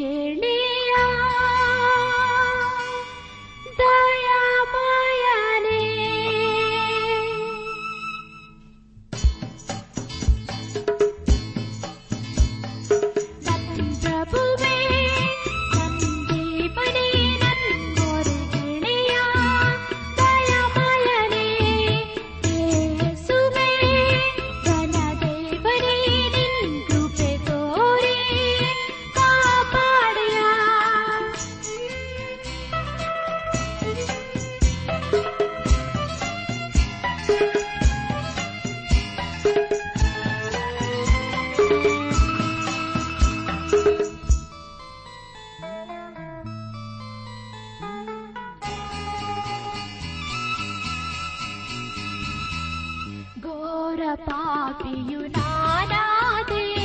ಮೋರೆ प्रपापियुराराधे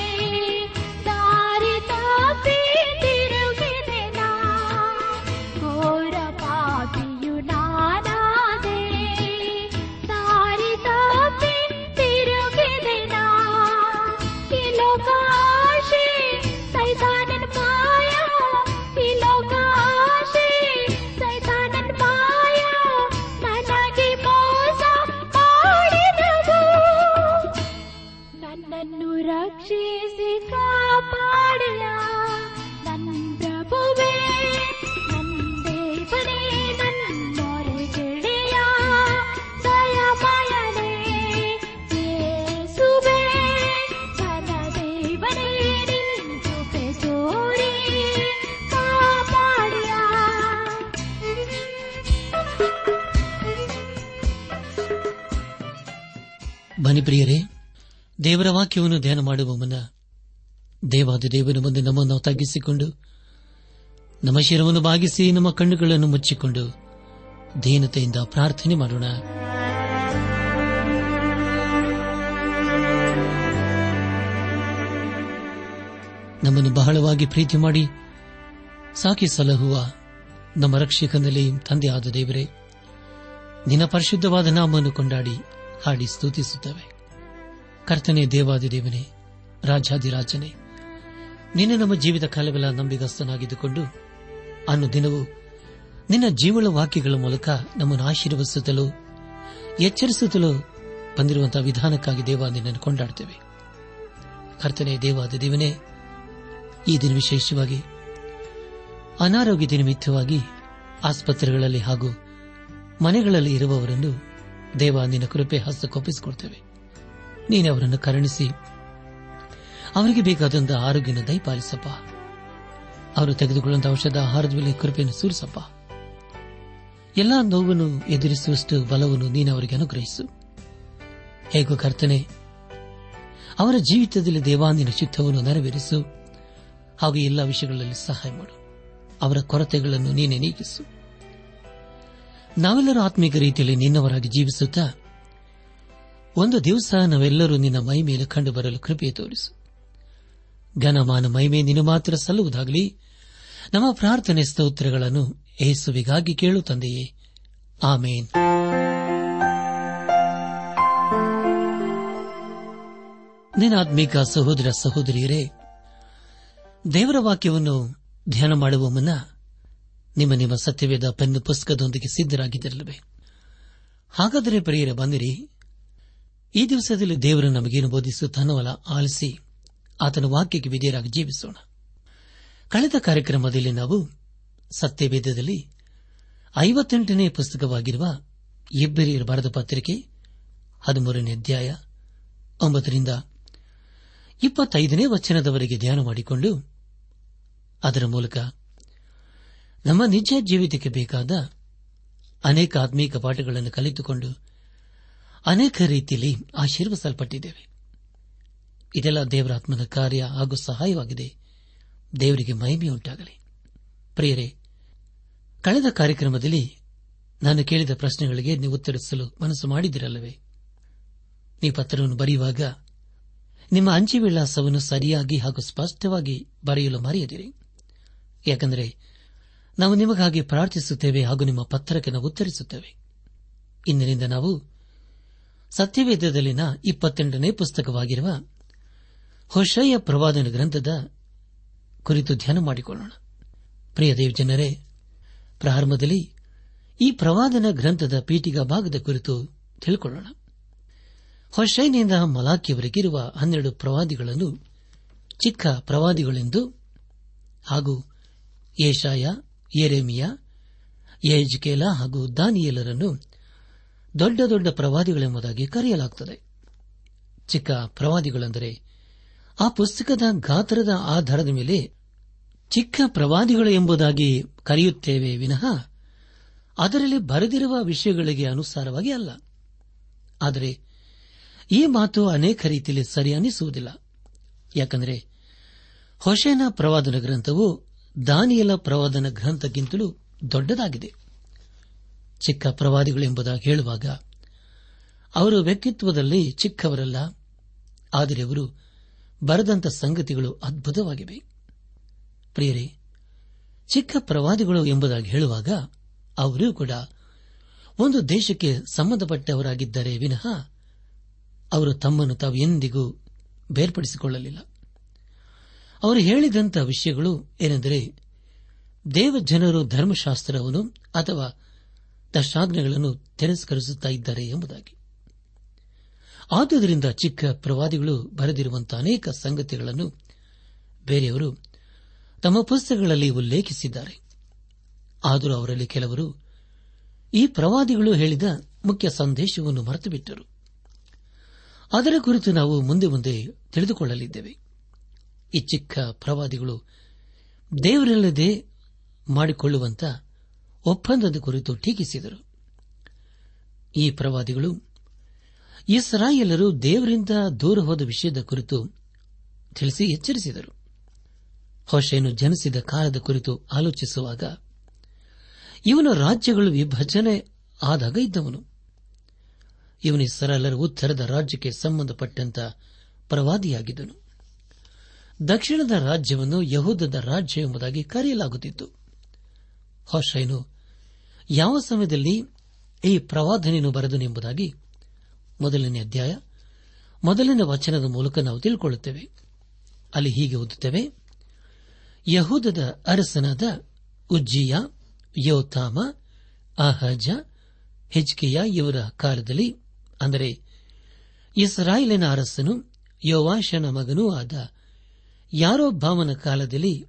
ಬನ್ನಿ ಪ್ರಿಯರೇ, ದೇವರ ವಾಕ್ಯವನ್ನು ಧ್ಯಾನ ಮಾಡುವ ಮುನ್ನ ದೇವಾದ ದೇವರ ಮುಂದೆ ನಮ್ಮನ್ನು ತಗ್ಗಿಸಿಕೊಂಡು, ನಮ್ಮ ಶಿರವನ್ನು ಬಾಗಿಸಿ, ನಮ್ಮ ಕಣ್ಣುಗಳನ್ನು ಮುಚ್ಚಿಕೊಂಡು ದೀನತೆಯಿಂದ ಪ್ರಾರ್ಥನೆ ಮಾಡೋಣ. ನಮ್ಮನ್ನು ಬಹಳವಾಗಿ ಪ್ರೀತಿ ಮಾಡಿ, ಸಾಕಿ ಸಲಹುವ ನಮ್ಮ ರಕ್ಷಕನಲ್ಲಿ ತಂದೆಯಾದ ದೇವರೇ, ನಿನ್ನ ಪರಿಶುದ್ಧವಾದ ನಾಮವನ್ನು ಕೊಂಡಾಡಿ ಹಾಡಿ ಸ್ತುತಿಸುತ್ತವೆ. ಕರ್ತನೆ ದೇವಾದಿ ದೇವನೇ ರಾಜಾದಿರಾಜನೇ ನಿನ್ನೆ ನಮ್ಮ ಜೀವಿತ ಕಾಲವೆಲ್ಲ ನಂಬಿಗಸ್ತನಾಗಿದ್ದುಕೊಂಡು, ಅನ್ನು ದಿನವೂ ನಿನ್ನ ಜೀವಳ ವಾಕ್ಯಗಳ ಮೂಲಕ ನಮ್ಮನ್ನು ಆಶೀರ್ವದಿಸುತ್ತಲೂ, ಎಚ್ಚರಿಸುತ್ತಲೂ ಬಂದಿರುವಂತಹ ವಿಧಾನಕ್ಕಾಗಿ ದೇವ ನಿನ್ನನ್ನು ಕೊಂಡಾಡ್ತೇವೆ. ಕರ್ತನೆ ದೇವಾದ ದೇವನೇ, ಈ ದಿನ ವಿಶೇಷವಾಗಿ ಅನಾರೋಗ್ಯದ ನಿಮಿತ್ತವಾಗಿ ಆಸ್ಪತ್ರೆಗಳಲ್ಲಿ ಹಾಗೂ ಮನೆಗಳಲ್ಲಿ ಇರುವವರನ್ನು ದೇವ, ನಿನ್ನ ಕೃಪೆ ಹಸ್ತಕೊಪ್ಪಿಸಿಕೊಡ್ತೇವೆ ನೀನೆ ಅವರನ್ನು ಕರುಣಿಸಿ. ಅವರಿಗೆ ಬೇಕಾದಂತಹ ಆರೋಗ್ಯನ ದಯಪಾಲಿಸಪ್ಪ. ಅವರು ತೆಗೆದುಕೊಳ್ಳುವಂತಹ ಔಷಧ, ಆಹಾರದ ಮೇಲೆ ಕೃಪೆಯನ್ನು ಸೂರಿಸಪ್ಪ. ಎಲ್ಲಾ ನೋವನ್ನು ಎದುರಿಸುವಷ್ಟು ಬಲವನ್ನು ನೀನು ಅವರಿಗೆ ಅನುಗ್ರಹಿಸು. ಹೇಗೋ ಕರ್ತನೆ ಅವರ ಜೀವಿತದಲ್ಲಿ ದೇವಾಂದಿನ ಚಿತ್ತವನ್ನು ನೆರವೇರಿಸು. ಹಾಗೂ ಎಲ್ಲ ವಿಷಯಗಳಲ್ಲಿ ಸಹಾಯ ಮಾಡು. ಅವರ ಕೊರತೆಗಳನ್ನು ನೀನೆ ನೀಗಿಸು. ನಾವೆಲ್ಲರೂ ಆತ್ಮಿಕ ರೀತಿಯಲ್ಲಿ ನಿನ್ನವರಾಗಿ ಜೀವಿಸುತ್ತಾ, ಒಂದು ದಿವಸ ನಾವೆಲ್ಲರೂ ನಿನ್ನ ಮೈ ಮೇಲೆ ಕಂಡು ಬರಲು ಕೃಪೆ ತೋರಿಸು. ಘನಮಾನ ಮಹಿಮೆ ನಿನ್ನ ಮಾತ್ರ ಸಲ್ಲುವುದಾಗಲಿ, ನಮ್ಮ ಪ್ರಾರ್ಥನೆ ಸ್ತೋತ್ರಗಳನ್ನು ಏಸುವಿಗಾಗಿ ಕೇಳು ತಂದೆಯೇ. ಆಮೇನ್. ನಿನಾತ್ಮೀಕ ಸಹೋದರ ಸಹೋದರಿಯರೇ, ದೇವರ ವಾಕ್ಯವನ್ನು ಧ್ಯಾನ ಮಾಡುವ ಮುನ್ನ ನಿಮ್ಮ ನಿಮ್ಮ ಸತ್ಯವೇದ ಪೆನ್ ಪುಸ್ತಕದೊಂದಿಗೆ ಸಿದ್ದರಾಗಿದ್ದಿರಲಿವೆ ಹಾಗಾದರೆ ಪ್ರಿಯರ, ಬಂದಿರಿ. ಈ ದಿವಸದಲ್ಲಿ ದೇವರು ನಮಗೇನು ಬೋಧಿಸುತ್ತಾನವಲ್ಲ ಆಲಿಸಿ. ಆತನ ವಾಕ್ಯಕ್ಕೆ ವಿಧೇಯರಾಗಿ ಜೀವಿಸೋಣ. ಕಳೆದ ಕಾರ್ಯಕ್ರಮದಲ್ಲಿ ನಾವು ಸತ್ಯವೇದದಲ್ಲಿ ಐವತ್ತೆಂಟನೇ ಪುಸ್ತಕವಾಗಿರುವ ಇಬ್ಬರಿಯರ ಬರೆದ ಪತ್ರಿಕೆ, ಹದಿಮೂರನೇ ಅಧ್ಯಾಯ, ಒಂಬತ್ತರಿಂದ ಇಪ್ಪತ್ತೈದನೇ ವಚನದವರೆಗೆ ಧ್ಯಾನ ಮಾಡಿಕೊಂಡು ಅದರ ಮೂಲಕ ನಮ್ಮ ನಿಜ ಜೀವಿತಕ್ಕೆ ಬೇಕಾದ ಅನೇಕ ಆತ್ಮೀಕ ಪಾಠಗಳನ್ನು ಕಲಿತುಕೊಂಡು ಅನೇಕ ರೀತಿಯಲ್ಲಿ ಆಶೀರ್ವಿಸಲ್ಪಟ್ಟಿದ್ದೇವೆ ಇದೆಲ್ಲ ದೇವರಾತ್ಮನ ಕಾರ್ಯ ಹಾಗೂ ಸಹಾಯವಾಗಿದೆ. ದೇವರಿಗೆ ಮಹಿಮೆಯುಂಟಾಗಲಿ ಪ್ರಿಯರೇ, ಕಳೆದ ಕಾರ್ಯಕ್ರಮದಲ್ಲಿ ನಾನು ಕೇಳಿದ ಪ್ರಶ್ನೆಗಳಿಗೆ ನೀವು ಉತ್ತರಿಸಲು ಮನಸ್ಸು ಮಾಡಿದಿರಲ್ಲವೇ ನೀವು ಪತ್ರವನ್ನು ಬರೆಯುವಾಗ ನಿಮ್ಮ ಅಂಚೆ ವಿಳಾಸವನ್ನು ಸರಿಯಾಗಿ ಹಾಗೂ ಸ್ಪಷ್ಟವಾಗಿ ಬರೆಯಲು ಮರೆಯದಿರಿ. ಯಾಕೆಂದರೆ ನಾವು ನಿಮಗಾಗಿ ಪ್ರಾರ್ಥಿಸುತ್ತೇವೆ ಹಾಗೂ ನಿಮ್ಮ ಪತ್ರಕ್ಕೆ ನಾವು ಉತ್ತರಿಸುತ್ತೇವೆ. ಇಂದಿನಿಂದ ನಾವು ಸತ್ಯವೇದದಲ್ಲಿನ ಇಪ್ಪತ್ತೆಂಟನೇ ಪುಸ್ತಕವಾಗಿರುವ ಹೊಷಯ ಪ್ರವಾದನ ಗ್ರಂಥದ ಕುರಿತು ಧ್ಯಾನ ಮಾಡಿಕೊಳ್ಳೋಣ. ಪ್ರಿಯ ದೇವಜನರೇ ಪ್ರಾರಂಭದಲ್ಲಿ ಈ ಪ್ರವಾದನ ಗ್ರಂಥದ ಪೀಠಿಗಾ ಭಾಗದ ಕುರಿತು ತಿಳಿಕೊಳ್ಳೋಣ. ಹೊಶೈನಿಂದ ಮಲಾಖಿಯವರೆಗಿರುವ ಹನ್ನೆರಡು ಪ್ರವಾದಿಗಳನ್ನು ಚಿಕ್ಕ ಪ್ರವಾದಿಗಳೆಂದು ಹಾಗೂ ಏಷಾಯ ಯೆರೆಮಿಯ ಯಜ್ಕೇಲ ಹಾಗೂ ದಾನಿಯೇಲರನ್ನು ದೊಡ್ಡ ದೊಡ್ಡ ಪ್ರವಾದಿಗಳೆಂಬುದಾಗಿ ಕರೆಯಲಾಗುತ್ತದೆ ಚಿಕ್ಕ ಪ್ರವಾದಿಗಳೆಂದರೆ ಆ ಪುಸ್ತಕದ ಗಾತ್ರದ ಆಧಾರದ ಮೇಲೆ ಚಿಕ್ಕ ಪ್ರವಾದಿಗಳು ಎಂಬುದಾಗಿ ಕರೆಯುತ್ತೇವೆ ವಿನಃ ಅದರಲ್ಲಿ ಬರೆದಿರುವ ವಿಷಯಗಳಿಗೆ ಅನುಸಾರವಾಗಿ ಅಲ್ಲ. ಆದರೆ ಈ ಮಾತು ಅನೇಕ ರೀತಿಯಲ್ಲಿ ಸರಿ ಅನಿಸುವುದಿಲ್ಲ ಯಾಕೆಂದರೆ ಹೊಸೇನ ಪ್ರವಾದನ ಗ್ರಂಥವು ದಾನಿಯಲ ಪ್ರವಾದನ ಗ್ರಂಥಕ್ಕಿಂತಲೂ ದೊಡ್ಡದಾಗಿದೆ. ಚಿಕ್ಕ ಪ್ರವಾದಿಗಳು ಎಂಬುದಾಗಿ ಹೇಳುವಾಗ, ಅವರು ವ್ಯಕ್ತಿತ್ವದಲ್ಲಿ ಚಿಕ್ಕವರಲ್ಲ, ಆದರೆ ಅವರು ಬರೆದಂತ ಸಂಗತಿಗಳು ಅದ್ಭುತವಾಗಿವೆ. ಪ್ರಿಯರೇ, ಚಿಕ್ಕ ಪ್ರವಾದಿಗಳು ಎಂಬುದಾಗಿ ಹೇಳುವಾಗ, ಅವರೂ ಕೂಡ ಒಂದು ದೇಶಕ್ಕೆ ಸಂಬಂಧಪಟ್ಟವರಾಗಿದ್ದರೆ ವಿನಃ ಅವರು ತಮ್ಮನ್ನು ತಾವು ಎಂದಿಗೂ ಬೇರ್ಪಡಿಸಿಕೊಳ್ಳಲಿಲ್ಲ. ಅವರು ಹೇಳಿದಂಥ ವಿಷಯಗಳು ಏನೆಂದರೆ ದೇವಜನರು ಧರ್ಮಶಾಸ್ತ್ರವನ್ನು ಅಥವಾ ದಶಾಜ್ಞೆಗಳನ್ನು ತಿರಸ್ಕರಿಸುತ್ತಾ ಇದ್ದಾರೆ ಎಂಬುದಾಗಿ. ಆದುದರಿಂದ ಚಿಕ್ಕ ಪ್ರವಾದಿಗಳು ಬರೆದಿರುವಂತಹ ಅನೇಕ ಸಂಗತಿಗಳನ್ನು ಬೇರೆಯವರು ತಮ್ಮ ಪುಸ್ತಕಗಳಲ್ಲಿ ಉಲ್ಲೇಖಿಸಿದ್ದಾರೆ. ಆದರೂ ಅವರಲ್ಲಿ ಕೆಲವರು ಈ ಪ್ರವಾದಿಗಳು ಹೇಳಿದ ಮುಖ್ಯ ಸಂದೇಶವನ್ನು ಮರೆತುಬಿಟ್ಟರು. ಅದರ ಕುರಿತು ನಾವು ಮುಂದೆ ಮುಂದೆ ತಿಳಿದುಕೊಳ್ಳಲಿದ್ದೇವೆ. ಈ ಚಿಕ್ಕ ಪ್ರವಾದಿಗಳು ದೇವರಲ್ಲದೆ ಮಾಡಿಕೊಳ್ಳುವಂತ ಒಪ್ಪಂದದ ಕುರಿತು ಟೀಕಿಸಿದರು. ಈ ಪ್ರವಾದಿಗಳು ಇಸ್ರಾಯೇಲರು ದೇವರಿಂದ ದೂರ ಹೋದ ವಿಷಯದ ಕುರಿತು ತಿಳಿಸಿ ಎಚ್ಚರಿಸಿದರು. ಹೊಸೆಯನ್ನು ಜನಿಸಿದ ಕಾಲದ ಕುರಿತು ಆಲೋಚಿಸುವಾಗ ಇವನು ರಾಜ್ಯಗಳು ವಿಭಜನೆ ಆದಾಗ ಇದ್ದವನು. ಇವನು ಉತ್ತರದ ರಾಜ್ಯಕ್ಕೆ ಸಂಬಂಧಪಟ್ಟಂತ ಪ್ರವಾದಿಯಾಗಿದ್ದನು. ದಕ್ಷಿಣದ ರಾಜ್ಯವನ್ನು ಯಹೂದದ ರಾಜ್ಯ ಎಂಬುದಾಗಿ ಕರೆಯಲಾಗುತ್ತಿತ್ತು. ಹೊಶೈನು ಯಾವ ಸಮಯದಲ್ಲಿ ಈ ಪ್ರವಾದನೆಯನ್ನು ಬರೆದನೆಂಬುದಾಗಿ ಮೊದಲನೇ ಅಧ್ಯಾಯ, ಮೊದಲನೇ ವಚನದ ಮೂಲಕ ನಾವು ತಿಳ್ಕೊಳ್ಳುತ್ತೇವೆ. ಅಲ್ಲಿ ಹೀಗೆ ಓದುತ್ತೇವೆ. ಯಹೂದದ ಅರಸನಾದ ಉಜ್ಜಿಯ, ಯೋತಾಮ, ಅಹಜ, ಹೆಜ್ಕಿಯ ಇವರ ಕಾಲದಲ್ಲಿ, ಅಂದರೆ ಇಸ್ರಾಯೇಲಿನ ಅರಸನು ಯೋವಾಶನ ಮಗನೂ ಆದ ಯಾರೋ ಭಾವನ ಕಾಲದಲ್ಲಿ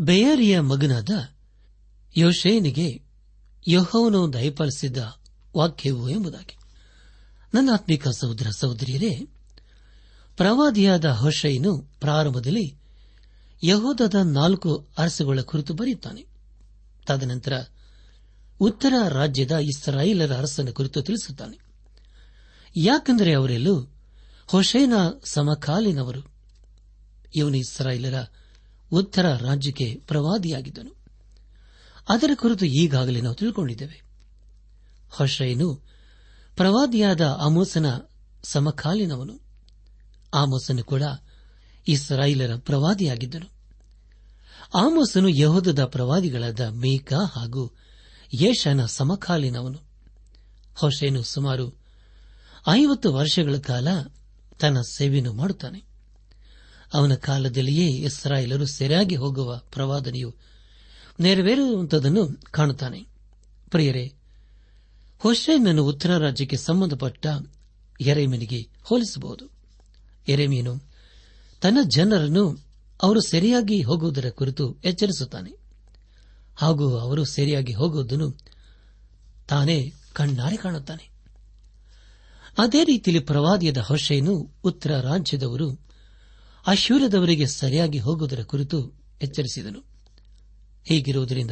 ಬೇಯರಿಯ ಮಗನಾದ ಯೋಶೇನಿಗೆ ಯಹೋವನು ದಯಪಾಲಿಸಿದ್ದ ವಾಕ್ಯವು ಎಂಬುದಾಗಿ. ನನ್ನ ಆತ್ಮಿಕ ಸಹೋದರ ಸಹೋದರಿಯರೇ, ಪ್ರವಾದಿಯಾದ ಹೊಶೈನು ಪ್ರಾರಂಭದಲ್ಲಿ ಯಹೋದದ ನಾಲ್ಕು ಅರಸುಗಳ ಕುರಿತು ಬರೆಯುತ್ತಾನೆ. ತದನಂತರ ಉತ್ತರ ರಾಜ್ಯದ ಇಸ್ರಾಯೇಲರ ಅರಸನ ಕುರಿತು ತಿಳಿಸುತ್ತಾನೆ. ಯಾಕೆಂದರೆ ಅವರೆಲ್ಲೂ ಹೊಶೈನ ಸಮಕಾಲೀನವರು. ಇವನು ಇಸ್ರಾಯೇಲರ ಉತ್ತರ ರಾಜ್ಯಕ್ಕೆ ಪ್ರವಾದಿಯಾಗಿದ್ದನು. ಅದರ ಕುರಿತು ಈಗಾಗಲೇ ನಾವು ತಿಳ್ಕೊಂಡಿದ್ದೇವೆ. ಹೊಷೇನು ಪ್ರವಾದಿಯಾದ ಆಮೋಸನ ಸಮಕಾಲೀನವನು. ಆಮೋಸನು ಕೂಡ ಇಸ್ರಾಯಿಲರ ಪ್ರವಾದಿಯಾಗಿದ್ದನು. ಆಮೋಸನು ಯಹೋದದ ಪ್ರವಾದಿಗಳಾದ ಮೇಕಾ ಹಾಗೂ ಯೇಷನ ಸಮಕಾಲೀನವನು. ಹೊಷೇನು ಸುಮಾರು ಐವತ್ತು ವರ್ಷಗಳ ಕಾಲ ತನ್ನ ಸೇವೆಯನ್ನು ಮಾಡುತ್ತಾನೆ. ಅವನ ಕಾಲದಲ್ಲಿಯೇ ಇಸ್ರಾಯೇಲರು ಸೆರೆಯಾಗಿ ಹೋಗುವ ಪ್ರವಾದನೆಯು ನೆರವೇರುವಂತದನ್ನು ಕಾಣುತ್ತಾನೆ. ಪ್ರಿಯರೇ ಹೊಷೇನನ್ನು ಉತ್ತರ ರಾಜ್ಯಕ್ಕೆ ಸಂಬಂಧಪಟ್ಟ ಎರೆಮೀನಿಗೆ ಹೋಲಿಸಬಹುದು. ಎರೆಮೀನು ತನ್ನ ಜನರನ್ನು ಅವರು ಸರಿಯಾಗಿ ಹೋಗುವುದರ ಕುರಿತು ಎಚ್ಚರಿಸುತ್ತಾನೆ. ಹಾಗೂ ಅವರು ಸರಿಯಾಗಿ ಹೋಗುವುದನ್ನು ತಾನೇ ಕಣ್ಣಾರೆ ಕಾಣುತ್ತಾನೆ. ಅದೇ ರೀತಿಯಲ್ಲಿ ಪ್ರವಾದಿಯದ ಹೊಷೆಯನ್ನು ಉತ್ತರ ರಾಜ್ಯದವರು ಅಶೂರದವರಿಗೆ ಸರಿಯಾಗಿ ಹೋಗುವುದರ ಕುರಿತು ಎಚ್ಚರಿಸಿದನು. ಹೀಗಿರುವುದರಿಂದ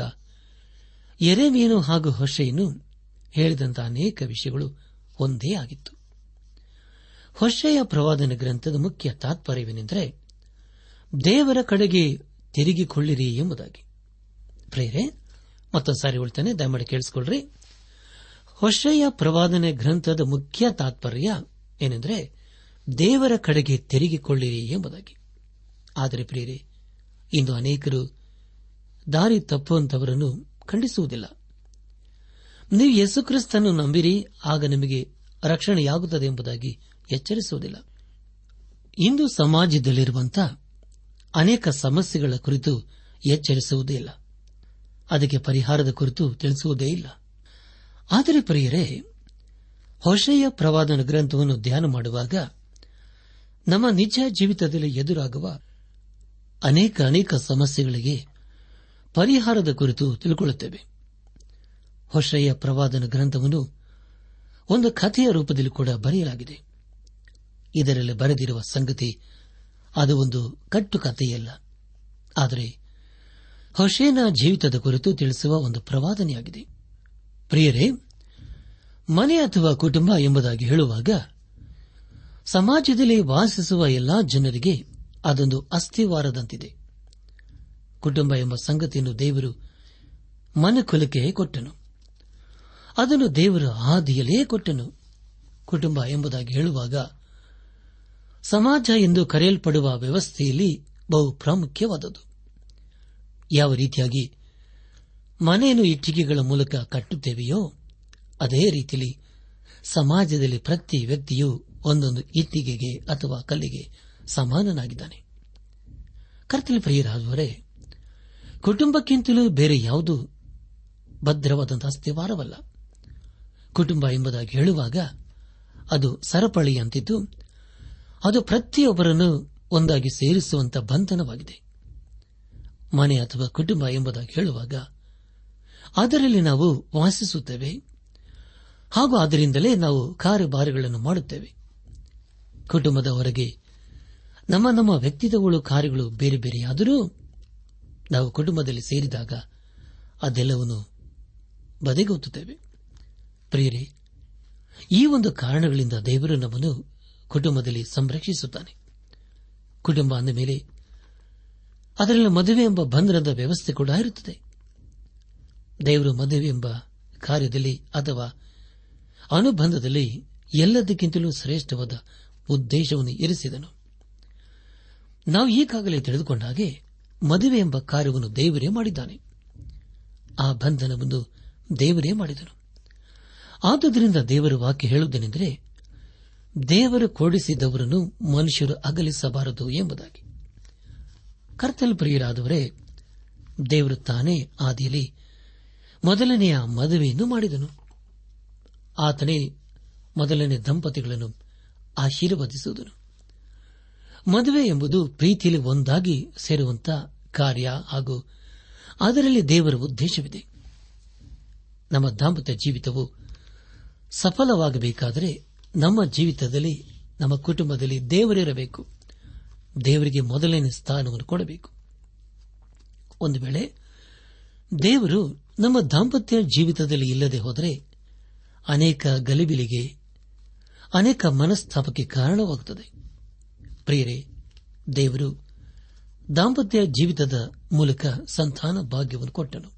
ಎರೆಮೀನು ಹಾಗೂ ಹೊಷೆಯನ್ನು ಹೇಳಿದಂತಹ ಅನೇಕ ವಿಷಯಗಳು ಒಂದೇ ಆಗಿತ್ತು. ಹೊಷೆಯ ಪ್ರವಾದನ ಗ್ರಂಥದ ಮುಖ್ಯ ತಾತ್ಪರ್ಯವೇನೆಂದರೆ ದೇವರ ಕಡೆಗೆ ತಿರುಗಿಕೊಳ್ಳಿರಿ ಎಂಬುದಾಗಿ. ಪ್ರೇರೆ, ಮತ್ತೊಂದು ಸಾರಿ ಉಳ್ತಾನೆ ದಯಮಾಡಿ ಕೇಳಿಸಿಕೊಳ್ಳ್ರಿ. ಹೊಷೆಯ ಪ್ರವಾದನೆ ಗ್ರಂಥದ ಮುಖ್ಯ ತಾತ್ಪರ್ಯ ಏನೆಂದರೆ ದೇವರ ಕಡೆಗೆ ತೆರಿಗೆಕೊಳ್ಳಿರಿ ಎಂಬುದಾಗಿ. ಆದರೆ ಪ್ರಿಯರೇ, ಇಂದು ಅನೇಕರು ದಾರಿ ತಪ್ಪುವಂತವರನ್ನು ಖಂಡಿಸುವುದಿಲ್ಲ. ನೀವು ಯೇಸುಕ್ರಿಸ್ತನ್ನು ನಂಬಿರಿ, ಆಗ ನಿಮಗೆ ರಕ್ಷಣೆಯಾಗುತ್ತದೆ ಎಂಬುದಾಗಿ ಎಚ್ಚರಿಸುವುದಿಲ್ಲ. ಇಂದು ಸಮಾಜದಲ್ಲಿರುವಂತಹ ಅನೇಕ ಸಮಸ್ಯೆಗಳ ಕುರಿತು ಎಚ್ಚರಿಸುವುದೇ ಇಲ್ಲ. ಅದಕ್ಕೆ ಪರಿಹಾರದ ಕುರಿತು ತಿಳಿಸುವುದೇ ಇಲ್ಲ. ಆದರೆ ಪ್ರಿಯರೇ ಹೊಸೆಯ ಪ್ರವಾದನ ಗ್ರಂಥವನ್ನು ಧ್ಯಾನ ಮಾಡುವಾಗ ನಮ್ಮ ನಿಜ ಜೀವಿತದಲ್ಲಿ ಎದುರಾಗುವ ಅನೇಕ ಅನೇಕ ಸಮಸ್ಯೆಗಳಿಗೆ ಪರಿಹಾರದ ಕುರಿತು ತಿಳ್ಕೊಳ್ಳುತ್ತೇವೆ. ಹೊಸಯ್ಯ ಪ್ರವಾದನ ಗ್ರಂಥವನ್ನು ಒಂದು ಕಥೆಯ ರೂಪದಲ್ಲಿ ಕೂಡ ಬರೆಯಲಾಗಿದೆ. ಇದರಲ್ಲಿ ಬರೆದಿರುವ ಸಂಗತಿ ಅದು ಒಂದು ಕಟ್ಟು ಕಥೆಯಲ್ಲ ಆದರೆ ಹೊಸೇನ ಜೀವಿತದ ಕುರಿತು ತಿಳಿಸುವ ಒಂದು ಪ್ರವಾದನೆಯಾಗಿದೆ. ಪ್ರಿಯರೇ, ಮನೆ ಅಥವಾ ಕುಟುಂಬ ಎಂಬುದಾಗಿ ಹೇಳುವಾಗ ಸಮಾಜದಲ್ಲಿ ವಾಸಿಸುವ ಎಲ್ಲಾ ಜನರಿಗೆ ಅದೊಂದು ಅಸ್ಥಿವಾರದಂತಿದೆ ಕುಟುಂಬ ಎಂಬ ಸಂಗತಿಯನ್ನು ದೇವರು ಮನುಕುಲಕ್ಕೆ ಕೊಟ್ಟನು. ಅದನ್ನು ದೇವರು ಹಾದಿಯಲ್ಲೇ ಕೊಟ್ಟನು. ಕುಟುಂಬ ಎಂಬುದಾಗಿ ಹೇಳುವಾಗ ಸಮಾಜ ಎಂದು ಕರೆಯಲ್ಪಡುವ ವ್ಯವಸ್ಥೆಯಲ್ಲಿ ಬಹು ಪ್ರಾಮುಖ್ಯವಾದದ್ದು. ಯಾವ ರೀತಿಯಾಗಿ ಮನೆಯನ್ನು ಇಟ್ಟಿಗೆಗಳ ಮೂಲಕ ಕಟ್ಟುತ್ತೇವೆಯೋ, ಅದೇ ರೀತಿಯಲ್ಲಿ ಸಮಾಜದಲ್ಲಿ ಪ್ರತಿ ವ್ಯಕ್ತಿಯು ಒಂದೊಂದು ಇಟ್ಟಿಗೆಗೆ ಅಥವಾ ಕಲ್ಲಿಗೆ ಸಮಾನನಾಗಿದ್ದಾನೆ. ಕರ್ತಲಿ ಪ್ರಿಯರಾದವರೇ, ಕುಟುಂಬಕ್ಕಿಂತಲೂ ಬೇರೆ ಯಾವುದು ಭದ್ರವಾದಂತಹ ಅಸ್ತಿವಾರವಲ್ಲ. ಕುಟುಂಬ ಎಂಬುದಾಗಿ ಹೇಳುವಾಗ ಅದು ಸರಪಳಿಯಂತಿದ್ದು, ಅದು ಪ್ರತಿಯೊಬ್ಬರನ್ನು ಒಂದಾಗಿ ಸೇರಿಸುವಂತ ಬಂಧನವಾಗಿದೆ. ಮನೆ ಅಥವಾ ಕುಟುಂಬ ಎಂಬುದಾಗಿ ಹೇಳುವಾಗ ಅದರಲ್ಲಿ ನಾವು ವಾಸಿಸುತ್ತೇವೆ ಹಾಗೂ ಅದರಿಂದಲೇ ನಾವು ಕಾರ್ಯಭಾರಗಳನ್ನು ಮಾಡುತ್ತೇವೆ. ಕುಟುಂಬದ ಹೊರಗೆ ನಮ್ಮ ನಮ್ಮ ವ್ಯಕ್ತಿತ್ವಗಳು, ಕಾರ್ಯಗಳು ಬೇರೆ ಬೇರೆಯಾದರೂ ನಾವು ಕುಟುಂಬದಲ್ಲಿ ಸೇರಿದಾಗ ಅದೆಲ್ಲವನ್ನು ಬದಿಗೊತ್ತುತ್ತೇವೆ. ಪ್ರಿಯರೇ, ಈ ಒಂದು ಕಾರಣಗಳಿಂದ ದೇವರು ನಮ್ಮನ್ನು ಕುಟುಂಬದಲ್ಲಿ ಸಂರಕ್ಷಿಸುತ್ತಾನೆ. ಕುಟುಂಬ ಅಂದ ಮೇಲೆ ಅದರಲ್ಲಿ ಮದುವೆ ಎಂಬ ಬಂಧನದ ವ್ಯವಸ್ಥೆ ಕೂಡ ಇರುತ್ತದೆ. ದೇವರು ಮದುವೆ ಎಂಬ ಕಾರ್ಯದಲ್ಲಿ ಅಥವಾ ಅನುಬಂಧದಲ್ಲಿ ಎಲ್ಲದಕ್ಕಿಂತಲೂ ಶ್ರೇಷ್ಠವಾದ ಉದ್ದೇಶವನ್ನು ಇರಿಸಿದನು. ನಾವು ಈಗಾಗಲೇ ತಿಳಿದುಕೊಂಡ ಹಾಗೆ ಮದುವೆ ಎಂಬ ಕಾರ್ಯವನ್ನು ದೇವರೇ ಮಾಡಿದ್ದಾನೆ. ಆ ಬಂಧನವನ್ನು ದೇವರೇ ಮಾಡಿದನು. ಆದುದರಿಂದ ದೇವರ ವಾಕ್ಯ ಹೇಳುವುದೇನೆಂದರೆ, ದೇವರು ಕೊಡಿಸಿದವರನ್ನು ಮನುಷ್ಯರು ಅಗಲಿಸಬಾರದು ಎಂಬುದಾಗಿ. ಕರ್ತಲ್ ಪ್ರಿಯರಾದವರೇ, ದೇವರು ತಾನೇ ಆದಿಯಲ್ಲಿ ಮೊದಲನೆಯ ಮದುವೆಯನ್ನು ಮಾಡಿದನು. ಆತನೇ ಮೊದಲನೇ ದಂಪತಿಗಳನ್ನು ಆಶೀರ್ವದಿಸುವುದನು. ಮದುವೆ ಎಂಬುದು ಪ್ರೀತಿಯಲ್ಲಿ ಒಂದಾಗಿ ಸೇರುವಂತಹ ಕಾರ್ಯ ಹಾಗೂ ಅದರಲ್ಲಿ ದೇವರ ಉದ್ದೇಶವಿದೆ. ನಮ್ಮ ದಾಂಪತ್ಯ ಜೀವಿತವು ಸಫಲವಾಗಬೇಕಾದರೆ ನಮ್ಮ ಜೀವಿತದಲ್ಲಿ, ನಮ್ಮ ಕುಟುಂಬದಲ್ಲಿ ದೇವರಿರಬೇಕು. ದೇವರಿಗೆ ಮೊದಲನೇ ಸ್ಥಾನವನ್ನು ಕೊಡಬೇಕು. ಒಂದು ವೇಳೆ ದೇವರು ನಮ್ಮ ದಾಂಪತ್ಯ ಜೀವಿತದಲ್ಲಿ ಇಲ್ಲದೆ ಹೋದರೆ ಅನೇಕ ಗಲಿಬಿಲಿಗೆ ಅನೇಕ ಮನಸ್ತಾಪಕ್ಕೆ ಕಾರಣವಾಗುತ್ತದೆ. ಪ್ರಿಯರೇ, ದೇವರು ದಾಂಪತ್ಯ ಜೀವಿತದ ಮೂಲಕ ಸಂತಾನ ಭಾಗ್ಯವನ್ನು ಕೊಟ್ಟನು.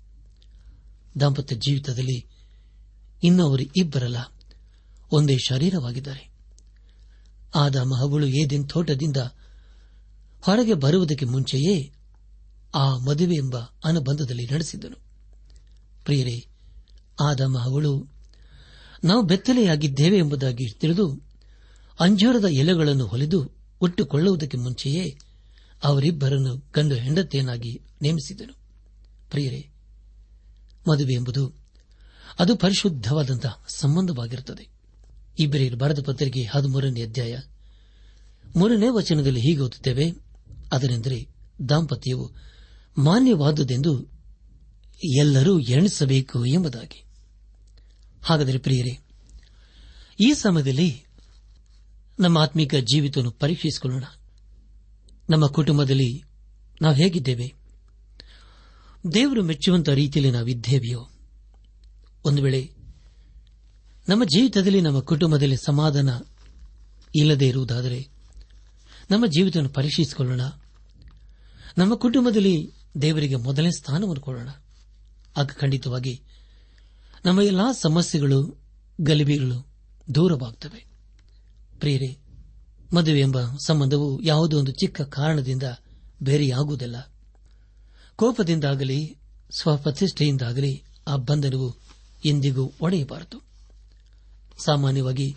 ದಾಂಪತ್ಯ ಜೀವಿತದಲ್ಲಿ ಇನ್ನವರು ಇಬ್ಬರಲ್ಲ, ಒಂದೇ ಶರೀರವಾಗಿದ್ದಾರೆ. ಆದ ಮಹಗಳು ಏದಿನ ತೋಟದಿಂದ ಹೊರಗೆ ಬರುವುದಕ್ಕೆ ಮುಂಚೆಯೇ ಆ ಮದುವೆ ಎಂಬ ಅನುಬಂಧದಲ್ಲಿ ನಡೆಸಿದ್ದನು ಪ್ರಿಯರೇ ಆದ ಹವಳು ನಾವು ಬೆತ್ತಲೆಯಾಗಿದ್ದೇವೆ ಎಂಬುದಾಗಿ ತಿಳಿದು ಅಂಜೂರದ ಎಲೆಗಳನ್ನು ಹೊಲಿದು ಒಟ್ಟುಕೊಳ್ಳುವುದಕ್ಕೆ ಮುಂಚೆಯೇ ಅವರಿಬ್ಬರನ್ನು ಗಂಡು ಹೆಂಡತಿಯನ್ನಾಗಿ ನೇಮಿಸಿದನು. ಪ್ರಿಯರೇ, ಮದುವೆ ಎಂಬುದು ಅದು ಪರಿಶುದ್ಧವಾದಂತಹ ಸಂಬಂಧವಾಗಿರುತ್ತದೆ. ಇಬ್ಬರಿಯರು ಬರೆದ ಪತ್ರಿಕೆ ಹದಿಮೂರನೇ ಅಧ್ಯಾಯ ಮೂರನೇ ವಚನದಲ್ಲಿ ಹೀಗೆ ಓದುತ್ತೇವೆ, ಅದನೆಂದರೆ ದಾಂಪತ್ಯವು ಮಾನ್ಯವಾದುದೆಂದು ಎಲ್ಲರೂ ಎಣಿಸಬೇಕು ಎಂಬುದಾಗಿ. ಹಾಗಾದರೆ ಪ್ರಿಯರೇ, ಈ ಸಮಯದಲ್ಲಿ ನಮ್ಮ ಆತ್ಮಿಕ ಜೀವಿತವನ್ನು ಪರೀಕ್ಷಿಸಿಕೊಳ್ಳೋಣ. ನಮ್ಮ ಕುಟುಂಬದಲ್ಲಿ ನಾವು ಹೇಗಿದ್ದೇವೆ? ದೇವರು ಮೆಚ್ಚುವಂತಹ ರೀತಿಯಲ್ಲಿ ನಾವಿದ್ದೇವೆಯೋ? ಒಂದು ವೇಳೆ ನಮ್ಮ ಜೀವಿತದಲ್ಲಿ, ನಮ್ಮ ಕುಟುಂಬದಲ್ಲಿ ಸಮಾಧಾನ ಇಲ್ಲದೇ ಇರುವುದಾದರೆ ನಮ್ಮ ಜೀವಿತವನ್ನು ಪರೀಕ್ಷಿಸಿಕೊಳ್ಳೋಣ. ನಮ್ಮ ಕುಟುಂಬದಲ್ಲಿ ದೇವರಿಗೆ ಮೊದಲನೇ ಸ್ಥಾನವನ್ನು ಕೊಡೋಣ. ಆಗ ಖಂಡಿತವಾಗಿ ನಮ್ಮ ಎಲ್ಲಾ ಸಮಸ್ಯೆಗಳು, ಗಲಿಬಿಗಳು ದೂರವಾಗುತ್ತವೆ ಪ್ರಿಯರೇ, ಮದುವೆ ಎಂಬ ಸಂಬಂಧವು ಯಾವುದೋ ಒಂದು ಚಿಕ್ಕ ಕಾರಣದಿಂದ ಬೇರೆಯಾಗುವುದಿಲ್ಲ. ಕೋಪದಿಂದಾಗಲಿ, ಸ್ವಪ್ರತಿಷ್ಠೆಯಿಂದಾಗಲಿ ಆ ಬಂಧನವು ಎಂದಿಗೂ ಒಡೆಯಬಾರದು. ಸಾಮಾನ್ಯವಾಗಿ,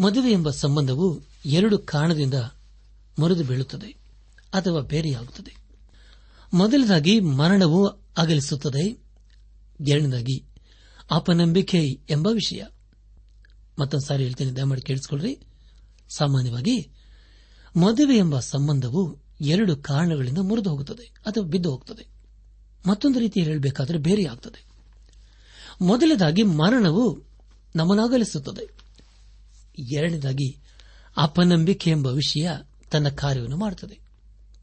ಮದುವೆ ಎಂಬ ಸಂಬಂಧವು ಎರಡು ಕಾರಣದಿಂದ ಮುರಿದು ಬೀಳುತ್ತದೆ ಅಥವಾ ಬೇರೆಯಾಗುತ್ತದೆ. ಮೊದಲದಾಗಿ ಮರಣವು ಅಗಲಿಸುತ್ತದೆ. ಎರಡನೇದಾಗಿ ಅಪನಂಬಿಕೆ ಎಂಬ ವಿಷಯ. ಮತ್ತೊಂದು ಸಾರಿ ಹೇಳ್ತೇನೆ, ದಯಮಾಡಿ ಕೇಳಿಸಿಕೊಳ್ಳ್ರಿ ಸಾಮಾನ್ಯವಾಗಿ, ಮದುವೆ ಎಂಬ ಸಂಬಂಧವು ಎರಡು ಕಾರಣಗಳಿಂದ ಮುರಿದು ಹೋಗುತ್ತದೆ, ಅಥವಾ ಬಿದ್ದು ಹೋಗುತ್ತದೆ ಮತ್ತೊಂದು ರೀತಿಯಲ್ಲಿ ಹೇಳಬೇಕಾದರೆ ಬೇರೆಯಾಗುತ್ತದೆ ಮೊದಲನೇದಾಗಿ, ಮರಣವು ನಮನಾಗಲಿಸುತ್ತದೆ ಎರಡನೇದಾಗಿ, ಅಪನಂಬಿಕೆ ಎಂಬ ವಿಷಯ ತನ್ನ ಕಾರ್ಯವನ್ನು ಮಾಡುತ್ತದೆ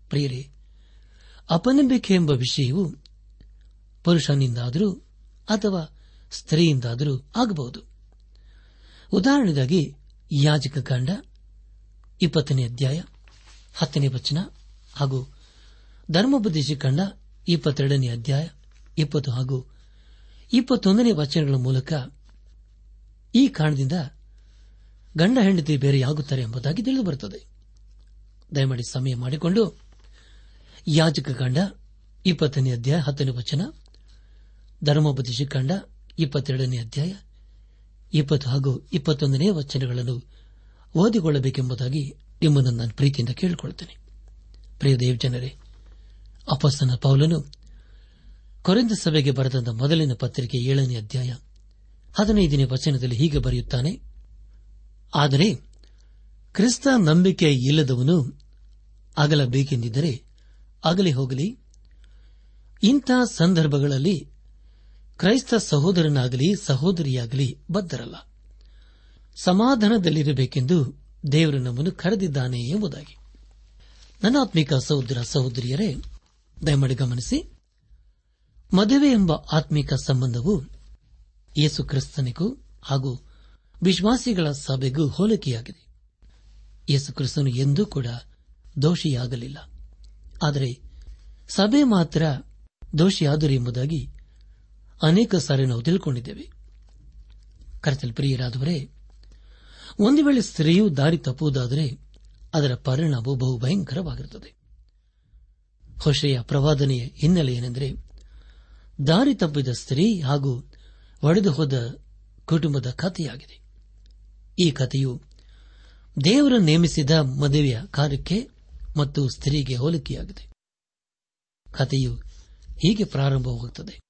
ಪ್ರಿಯರೇ, ಅಪನಂಬಿಕೆ ಎಂಬ ವಿಷಯವು ಪುರುಷನಿಂದಾದರೂ ಅಥವಾ ಸ್ತ್ರೀಯಿಂದಾದರೂ ಆಗಬಹುದು. ಉದಾಹರಣೆಗಾಗಿ, ಯಾಜಕ ಕಾಂಡ, ಇಪ್ಪತ್ತನೇ ಅಧ್ಯಾಯ, ಹತ್ತನೇ ವಚನ, ಹಾಗೂ ಧರ್ಮೋಪದೇಶ ಕಂಡ, ಇಪ್ಪತ್ತೆರಡನೇ ಅಧ್ಯಾಯ, ಇಪ್ಪತ್ತು ಹಾಗೂ ಇಪ್ಪತ್ತೊಂದನೇ ವಚನಗಳ ಮೂಲಕ ಈ ಕಾರಣದಿಂದ ಗಂಡ ಹೆಂಡತಿ ಬೇರೆಯಾಗುತ್ತಾರೆ ಎಂಬುದಾಗಿ ತಿಳಿದುಬರುತ್ತದೆ. ದಯಮಾಡಿ ಸಮಯ ಮಾಡಿಕೊಂಡು, ಯಾಜಕ ಕಾಂಡ, ಇಪ್ಪತ್ತನೇ ಅಧ್ಯಾಯ, ಹತ್ತನೇ ವಚನ, ಧರ್ಮೋಪದೇಶ ಕಂಡ ಇಪ್ಪತ್ತೆರಡನೇ ಅಧ್ಯಾಯ, ಇಪ್ಪತ್ತು ಹಾಗೂ ಇಪ್ಪತ್ತೊಂದನೇ ವಚನಗಳನ್ನು ಓದಿಕೊಳ್ಳಬೇಕೆಂಬುದಾಗಿ ನಿಮ್ಮನ್ನು ನಾನು ಪ್ರೀತಿಯಿಂದ ಕೇಳಿಕೊಳ್ಳುತ್ತೇನೆ. ಪ್ರಿಯ ದೇವಜನರೇ ಅಪಸ್ತನ ಪೌಲನು ಕೊರೆಂದ ಸಭೆಗೆ ಬರೆದಂತ ಮೊದಲಿನ ಪತ್ರಿಕೆ ಏಳನೇ ಅಧ್ಯಾಯ, ಹದಿನೈದನೇ ವಚನದಲ್ಲಿ ಹೀಗೆ ಬರೆಯುತ್ತಾನೆ, ಆದರೆ ಕ್ರಿಸ್ತ ನಂಬಿಕೆ ಇಲ್ಲದವನು ಅಗಲಬೇಕೆಂದಿದ್ದರೆ ಅಗಲಿ ಹೋಗಲಿ. ಇಂಥ ಸಂದರ್ಭಗಳಲ್ಲಿ ಕ್ರೈಸ್ತ ಸಹೋದರನಾಗಲಿ, ಸಹೋದರಿಯಾಗಲಿ ಬದ್ಧರಲ್ಲ. ಸಮಾಧಾನದಲ್ಲಿರಬೇಕೆಂದು ದೇವರು ನಮ್ಮನ್ನು ಕರೆದಿದ್ದಾನೆ ಎಂಬುದಾಗಿ. ನನ್ನಾತ್ಮಿಕ ಸಹೋದರ ಸಹೋದರಿಯರೇ, ದಯಮಾಡಿ ಗಮನಿಸಿ, ಮದುವೆ ಎಂಬ ಆತ್ಮಿಕ ಸಂಬಂಧವು ಯೇಸು ಕ್ರಿಸ್ತನಿಗೂ ಹಾಗೂ ವಿಶ್ವಾಸಿಗಳ ಸಭೆಗೂ ಹೋಲಿಕೆಯಾಗಿದೆ. ಯೇಸು ಕ್ರಿಸ್ತನು ಎಂದೂ ಕೂಡ ದೋಷಿಯಾಗಲಿಲ್ಲ. ಆದರೆ ಸಭೆ ಮಾತ್ರ ದೋಷಿಯಾದರು ಎಂಬುದಾಗಿ ಅನೇಕ ಸಾರಿ ನಾವು ತಿಳ್ಕೊಂಡಿದ್ದೇವೆ. ಕರೆತಲ್ ಪ್ರಿಯರಾದವರೇ, ಒಂದು ವೇಳೆ ಸ್ತ್ರೀಯು ದಾರಿ ತಪ್ಪುವುದಾದರೆ ಅದರ ಪರಿಣಾಮವು ಬಹು ಭಯಂಕರವಾಗಿರುತ್ತದೆ ಹೊಷೆಯ ಪ್ರವಾದನೆಯ ಹಿನ್ನೆಲೆ ಏನೆಂದರೆ, ದಾರಿ ತಪ್ಪಿದ ಸ್ತ್ರೀ ಹಾಗೂ ಒಡೆದು ಹೋದ ಕುಟುಂಬದ ಕಥೆಯಾಗಿದೆ. ಈ ಕಥೆಯು ದೇವರ ನೇಮಿಸಿದ ಮದುವೆಯ ಕಾರ್ಯಕ್ಕೆ ಮತ್ತು ಸ್ತ್ರೀಗೆ ಹೋಲಿಕೆಯಾಗಿದೆ. ಕಥೆಯು ಹೀಗೆ ಪ್ರಾರಂಭವಾಗುತ್ತದೆ.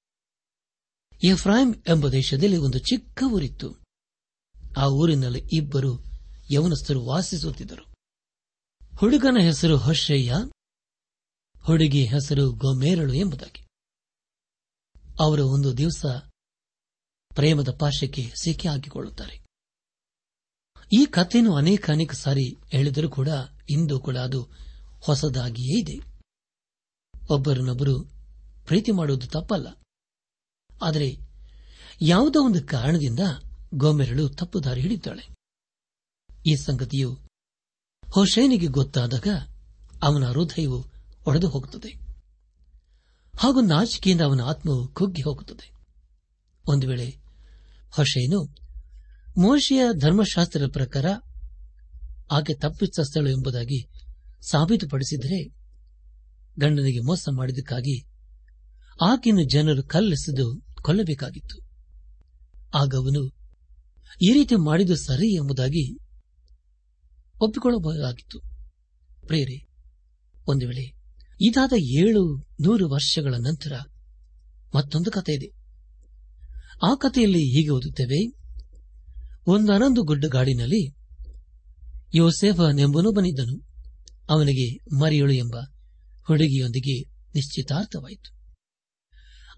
ಎಫ್ರಾಯಿಂ ಎಂಬ ದೇಶದಲ್ಲಿ ಒಂದು ಚಿಕ್ಕ ಊರಿತ್ತು. ಆ ಊರಿನಲ್ಲಿ ಇಬ್ಬರು ಯವನಸ್ಥರು ವಾಸಿಸುತ್ತಿದ್ದರು. ಹುಡುಗನ ಹೆಸರು ಹೊಶಯ್ಯ ಹುಡುಗಿ ಹೆಸರು ಗೊಮೇರಳು ಎಂಬುದಾಗಿ. ಅವರು ಒಂದು ದಿವಸ ಪ್ರೇಮದ ಪಾಶಕ್ಕೆ ಸಿಕ್ಕಿ ಹಾಕಿಕೊಳ್ಳುತ್ತಾರೆ. ಈ ಕಥೆಯನ್ನು ಅನೇಕ ಅನೇಕ ಸಾರಿ ಹೇಳಿದರೂ ಕೂಡ ಇಂದು ಕೂಡ ಅದು ಹೊಸದಾಗಿಯೇ ಇದೆ. ಒಬ್ಬರನ್ನೊಬ್ಬರು ಪ್ರೀತಿ ಮಾಡುವುದು ತಪ್ಪಲ್ಲ. ಆದರೆ ಯಾವುದೋ ಒಂದು ಕಾರಣದಿಂದ ಗೋಮೆರಳು ತಪ್ಪು ದಾರಿ ಈ ಸಂಗತಿಯು ಹೊಸೇನಿಗೆ ಗೊತ್ತಾದಾಗ ಅವನ ಹೃದಯವು ಒಡೆದು ಹೋಗುತ್ತದೆ. ಹಾಗೂ ನಾಚಿಕೆಯಿಂದ ಅವನ ಆತ್ಮವು ಕುಗ್ಗಿ ಹೋಗುತ್ತದೆ. ಒಂದು ವೇಳೆ ಹೊಸೇನು ಮೋಶಿಯ ಧರ್ಮಶಾಸ್ತ್ರದ ಪ್ರಕಾರ ಆಕೆ ತಪ್ಪಿತಸ್ಥಳು ಎಂಬುದಾಗಿ ಸಾಬೀತುಪಡಿಸಿದರೆ ಗಂಡನಿಗೆ ಮೋಸ ಮಾಡಿದ್ದಕ್ಕಾಗಿ ಆಕೆಯನ್ನು ಜನರು ಕಲ್ಲೆಸೆದು ಕೊಲ್ಲಬೇಕಾಗಿತ್ತು. ಆಗ ಅವನು, ಈ ರೀತಿ ಮಾಡಿದ್ದು ಸರಿ ಎಂಬುದಾಗಿ ಒಪ್ಪಿಕೊಳ್ಳಬಹುದಾಗಿತ್ತು. ಪ್ರೇರೆ ಒಂದು ವೇಳೆ ಇದಾದ ಏಳು ನೂರು ವರ್ಷಗಳ ನಂತರ ಮತ್ತೊಂದು ಕಥೆ ಇದೆ. ಆ ಕಥೆಯಲ್ಲಿ ಹೀಗೆ ಓದುತ್ತೇವೆ. ಒಂದು ಗಾಡಿನಲ್ಲಿ ಗುಡ್ಡಗಾಡಿನಲ್ಲಿ ಬಂದಿದ್ದನು. ಅವನಿಗೆ ಮರಿಯಳು ಎಂಬ ಹುಡುಗಿಯೊಂದಿಗೆ ನಿಶ್ಚಿತಾರ್ಥವಾಯಿತು.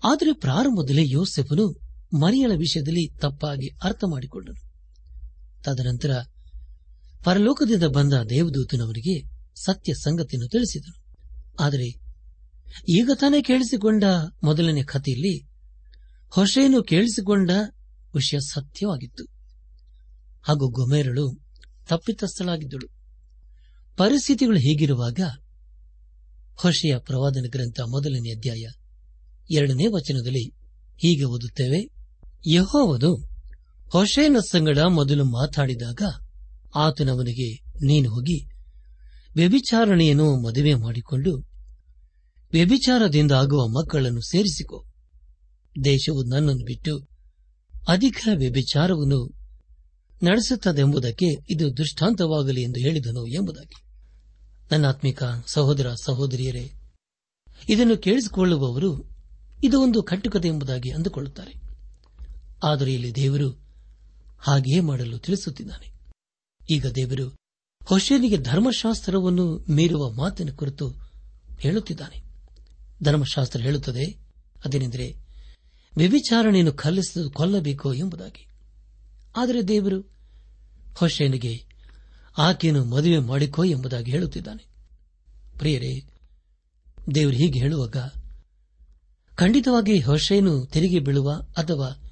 ಆದರೆ ಪ್ರಾರಂಭದಲ್ಲಿ ಯೋಸೆಫನು ಮರಿಯಳ ವಿಷಯದಲ್ಲಿ ತಪ್ಪಾಗಿ ಅರ್ಥ ಮಾಡಿಕೊಂಡನು. ತದನಂತರ ಪರಲೋಕದಿಂದ ಬಂದ ದೇವದೂತನವರಿಗೆ ಸತ್ಯ ಸಂಗತಿಯನ್ನು ತಿಳಿಸಿದನು. ಆದರೆ ಈಗ ತಾನೇ ಕೇಳಿಸಿಕೊಂಡ ಮೊದಲನೇ ಕಥೆಯಲ್ಲಿ ಹೊಸೇನು ಕೇಳಿಸಿಕೊಂಡ ವಿಷಯ ಸತ್ಯವಾಗಿತ್ತು. ಹಾಗೂ ಗೊಮೇರಳು ತಪ್ಪಿತಸ್ಥಳಾಗಿದ್ದಳು. ಪರಿಸ್ಥಿತಿಗಳು ಹೀಗಿರುವಾಗ ಹೊಷೆಯ ಪ್ರವಾದನ ಗ್ರಂಥ ಮೊದಲನೇ ಅಧ್ಯಾಯ ಎರಡನೇ ವಚನದಲ್ಲಿ ಹೀಗೆ ಓದುತ್ತೇವೆ, ಯಹೋವನು ಹೊಷೇನ ಸಂಗಡ ಮೊದಲು ಮಾತಾಡಿದಾಗ ಆತನವನಿಗೆ, ನೀನು ಹೋಗಿ ವ್ಯಭಿಚಾರಣೆಯನ್ನು ಮದುವೆ ಮಾಡಿಕೊಂಡು ವ್ಯಭಿಚಾರದಿಂದ ಆಗುವ ಮಕ್ಕಳನ್ನು ಸೇರಿಸಿಕೊ. ದೇಶವು ನನ್ನನ್ನು ಬಿಟ್ಟು ಅಧಿಕ ವ್ಯಭಿಚಾರವನ್ನು ನಡೆಸುತ್ತದೆಂಬುದಕ್ಕೆ ಇದು ದೃಷ್ಟಾಂತವಾಗಲಿ ಎಂದು ಹೇಳಿದನು ಎಂಬುದಾಗಿ. ನನ್ನ ಆತ್ಮಿಕ ಸಹೋದರ ಸಹೋದರಿಯರೇ, ಇದನ್ನು ಕೇಳಿಸಿಕೊಳ್ಳುವವರು ಇದು ಒಂದು ಕಟ್ಟುಕತೆ ಎಂಬುದಾಗಿ ಅಂದುಕೊಳ್ಳುತ್ತಾರೆ. ಆದರೆ ಇಲ್ಲಿ ದೇವರು ಹಾಗೆಯೇ ಮಾಡಲು ತಿಳಿಸುತ್ತಿದ್ದಾನೆ. ಈಗ ದೇವರು ಹೊಸೇನಿಗೆ ಧರ್ಮಶಾಸ್ತ್ರವನ್ನು ಮೀರುವ ಮಾತಿನ ಕುರಿತು ಹೇಳುತ್ತಿದ್ದಾನೆ. ಧರ್ಮಶಾಸ್ತ್ರ ಹೇಳುತ್ತದೆ, ಅದೇನೆಂದರೆ ವಿವಿಚಾರಣೆಯನ್ನು ಕಲಿಸಲು ಕೊಲ್ಲಬೇಕು ಎಂಬುದಾಗಿ. ಆದರೆ ದೇವರು ಹೊಸೇನಿಗೆ ಆಕೆಯನ್ನು ಮದುವೆ ಮಾಡಿಕೋ ಎಂಬುದಾಗಿ ಹೇಳುತ್ತಿದ್ದಾನೆ. ಪ್ರಿಯರೇ, ದೇವರು ಹೀಗೆ ಹೇಳುವಾಗ ಖಂಡಿತವಾಗಿ ಹೊಸೆಯನ್ನು ತೆರಿಗೆ ಬೀಳುವ ಅಥವಾ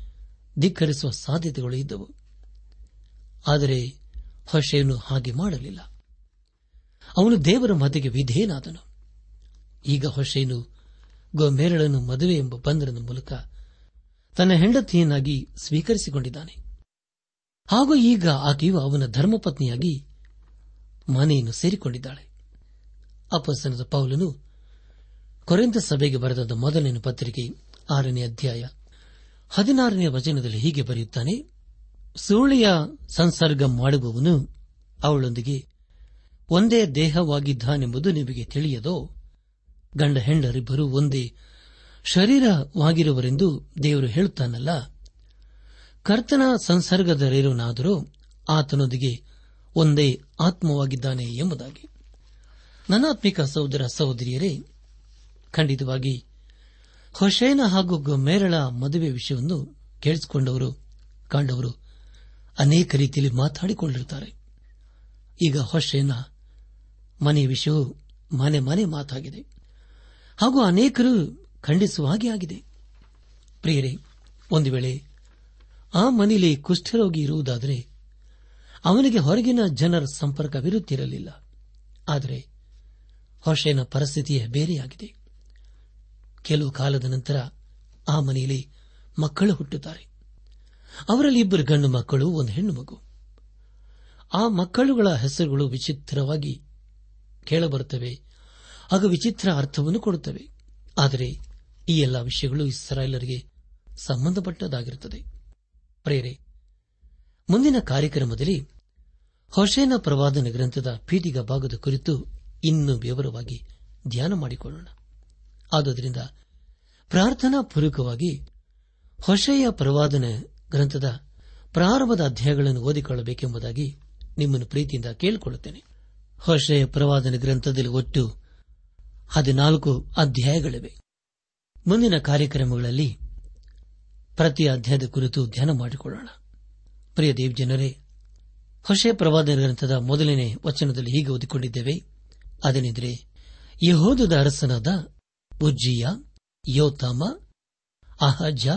ಧಿಕ್ಕರಿಸುವ ಸಾಧ್ಯತೆಗಳು ಇದ್ದವು. ಆದರೆ ಹೊಸೆಯನ್ನು ಹಾಗೆ ಮಾಡಲಿಲ್ಲ. ಅವನು ದೇವರ ಮತೆಗೆ ವಿಧೇಯನಾದನು. ಈಗ ಹೊಸೆಯನ್ನು ಗೋಮೇರಳನ್ನು ಮದುವೆ ಎಂಬ ಬಂಧನದ ಮೂಲಕ ತನ್ನ ಹೆಂಡತಿಯನ್ನಾಗಿ ಸ್ವೀಕರಿಸಿಕೊಂಡಿದ್ದಾನೆ. ಹಾಗೂ ಈಗ ಆಕೆಯು ಅವನ ಧರ್ಮಪತ್ನಿಯಾಗಿ ಮನೆಯನ್ನು ಸೇರಿಕೊಂಡಿದ್ದಾಳೆ. ಅಪಸನದ ಪೌಲನು ಕೊರೆಂತ ಸಭೆಗೆ ಬರೆದ ಮೊದಲನೇ ಪತ್ರಿಕೆ ಆರನೇ ಅಧ್ಯಾಯ. ಹದಿನಾರನೇ ವಚನದಲ್ಲಿ ಹೀಗೆ ಬರೆಯುತ್ತಾನೆ ಸುರುಳಿಯ ಸಂಸರ್ಗ ಮಾಡುವವನು ಅವಳೊಂದಿಗೆ, ಒಂದೇ ದೇಹವಾಗಿದ್ದಾನೆಂಬುದು ನಿಮಗೆ ತಿಳಿಯದೋ? ಗಂಡ ಹೆಂಡರಿಬ್ಬರು ಒಂದೇ ಶರೀರವಾಗಿರುವರೆಂದು ದೇವರು ಹೇಳುತ್ತಾನಲ್ಲ? ಕರ್ತನ ಸಂಸರ್ಗದಲ್ಲಿರುವನಾದರೂ ಆತನೊಂದಿಗೆ ಒಂದೇ ಆತ್ಮವಾಗಿದ್ದಾನೆ ಎಂಬುದಾಗಿ. ನನಾತ್ಮಿಕ ಸಹೋದರ ಸಹೋದರಿಯರೇ ಖಂಡಿತವಾಗಿ. ಹೊಶೇನ ಹಾಗೂ ಮೇರಳ ಮದುವೆ ವಿಷಯವನ್ನು ಕೇಳಿಸಿಕೊಂಡವರು, ಕಂಡವರು ಅನೇಕ ರೀತಿಯಲ್ಲಿ ಮಾತಾಡಿಕೊಂಡಿರುತ್ತಾರೆ. ಈಗ ಹೊಶೇನ ಮನೆಯ ವಿಷಯವು ಮನೆ ಮನೆ ಮಾತಾಗಿದೆ. ಹಾಗೂ ಅನೇಕರು ಖಂಡಿಸುವ ಹಾಗೆ ಆಗಿದೆ. ಪ್ರಿಯರೇ, ಒಂದು ವೇಳೆ ಆ ಮನೆಯಲ್ಲಿ ಕುಷ್ಠರೋಗಿ ಇರುವುದಾದರೆ ಅವನಿಗೆ ಹೊರಗಿನ ಜನರ ಸಂಪರ್ಕವಿರುತ್ತಿರಲಿಲ್ಲ. ಆದರೆ ಹೊಶೇನ ಪರಿಸ್ಥಿತಿಯೇ ಬೇರೆಯಾಗಿದೆ. ಕೆಲವು ಕಾಲದ ನಂತರ ಆ ಮನೆಯಲ್ಲಿ ಮಕ್ಕಳು ಹುಟ್ಟುತ್ತಾರೆ. ಅವರಲ್ಲಿ ಇಬ್ಬರು ಗಂಡು ಮಕ್ಕಳು, ಒಂದು ಹೆಣ್ಣು ಮಗು. ಆ ಮಕ್ಕಳುಗಳ ಹೆಸರುಗಳು ವಿಚಿತ್ರವಾಗಿ ಕೇಳಬರುತ್ತವೆ ಹಾಗೂ ವಿಚಿತ್ರ ಅರ್ಥವನ್ನು ಕೊಡುತ್ತವೆ. ಆದರೆ ಈ ಎಲ್ಲ ವಿಷಯಗಳು ಇಸ್ರಾಯೇಲರಿಗೆ ಸಂಬಂಧಪಟ್ಟದಾಗಿರುತ್ತದೆ ಪ್ರೇರೆ, ಮುಂದಿನ ಕಾರ್ಯಕ್ರಮದಲ್ಲಿ ಹೊಸೇನ ಪ್ರವಾದನ ಗ್ರಂಥದ ಪೀಠಿಗ ಭಾಗದ ಕುರಿತು ಇನ್ನೂ ವಿವರವಾಗಿ ಧ್ಯಾನ ಮಾಡಿಕೊಳ್ಳೋಣ. ಆದುದರಿಂದ ಪ್ರಾರ್ಥನಾ ಪೂರ್ವಕವಾಗಿ ಹೊಸೆಯ ಪ್ರವಾದನೆ ಗ್ರಂಥದ ಪ್ರಾರಂಭದ ಅಧ್ಯಾಯಗಳನ್ನು ಓದಿಕೊಳ್ಳಬೇಕೆಂಬುದಾಗಿ ನಿಮ್ಮನ್ನು ಪ್ರೀತಿಯಿಂದ ಕೇಳಿಕೊಳ್ಳುತ್ತೇನೆ. ಹೊಸೆಯ ಪ್ರವಾದನೆ ಗ್ರಂಥದಲ್ಲಿ ಒಟ್ಟು ಹದಿನಾಲ್ಕು ಅಧ್ಯಾಯಗಳಿವೆ. ಮುಂದಿನ ಕಾರ್ಯಕ್ರಮಗಳಲ್ಲಿ ಪ್ರತಿ ಅಧ್ಯಾಯದ ಕುರಿತು ಧ್ಯಾನ ಮಾಡಿಕೊಳ್ಳೋಣ. ಪ್ರಿಯ ದೇವ್ ಜನರೇ ಹೊಸೆ ಪ್ರವಾದನ ಗ್ರಂಥದ ಮೊದಲನೇ ವಚನದಲ್ಲಿ ಹೀಗೆ ಓದಿಕೊಂಡಿದ್ದೇವೆ. ಅದೇನೆಂದರೆ ಯಹೋದದ ಅರಸನಾದ ಉಜ್ಜಿಯ ಯೋತಾಮ, ಅಹಜ,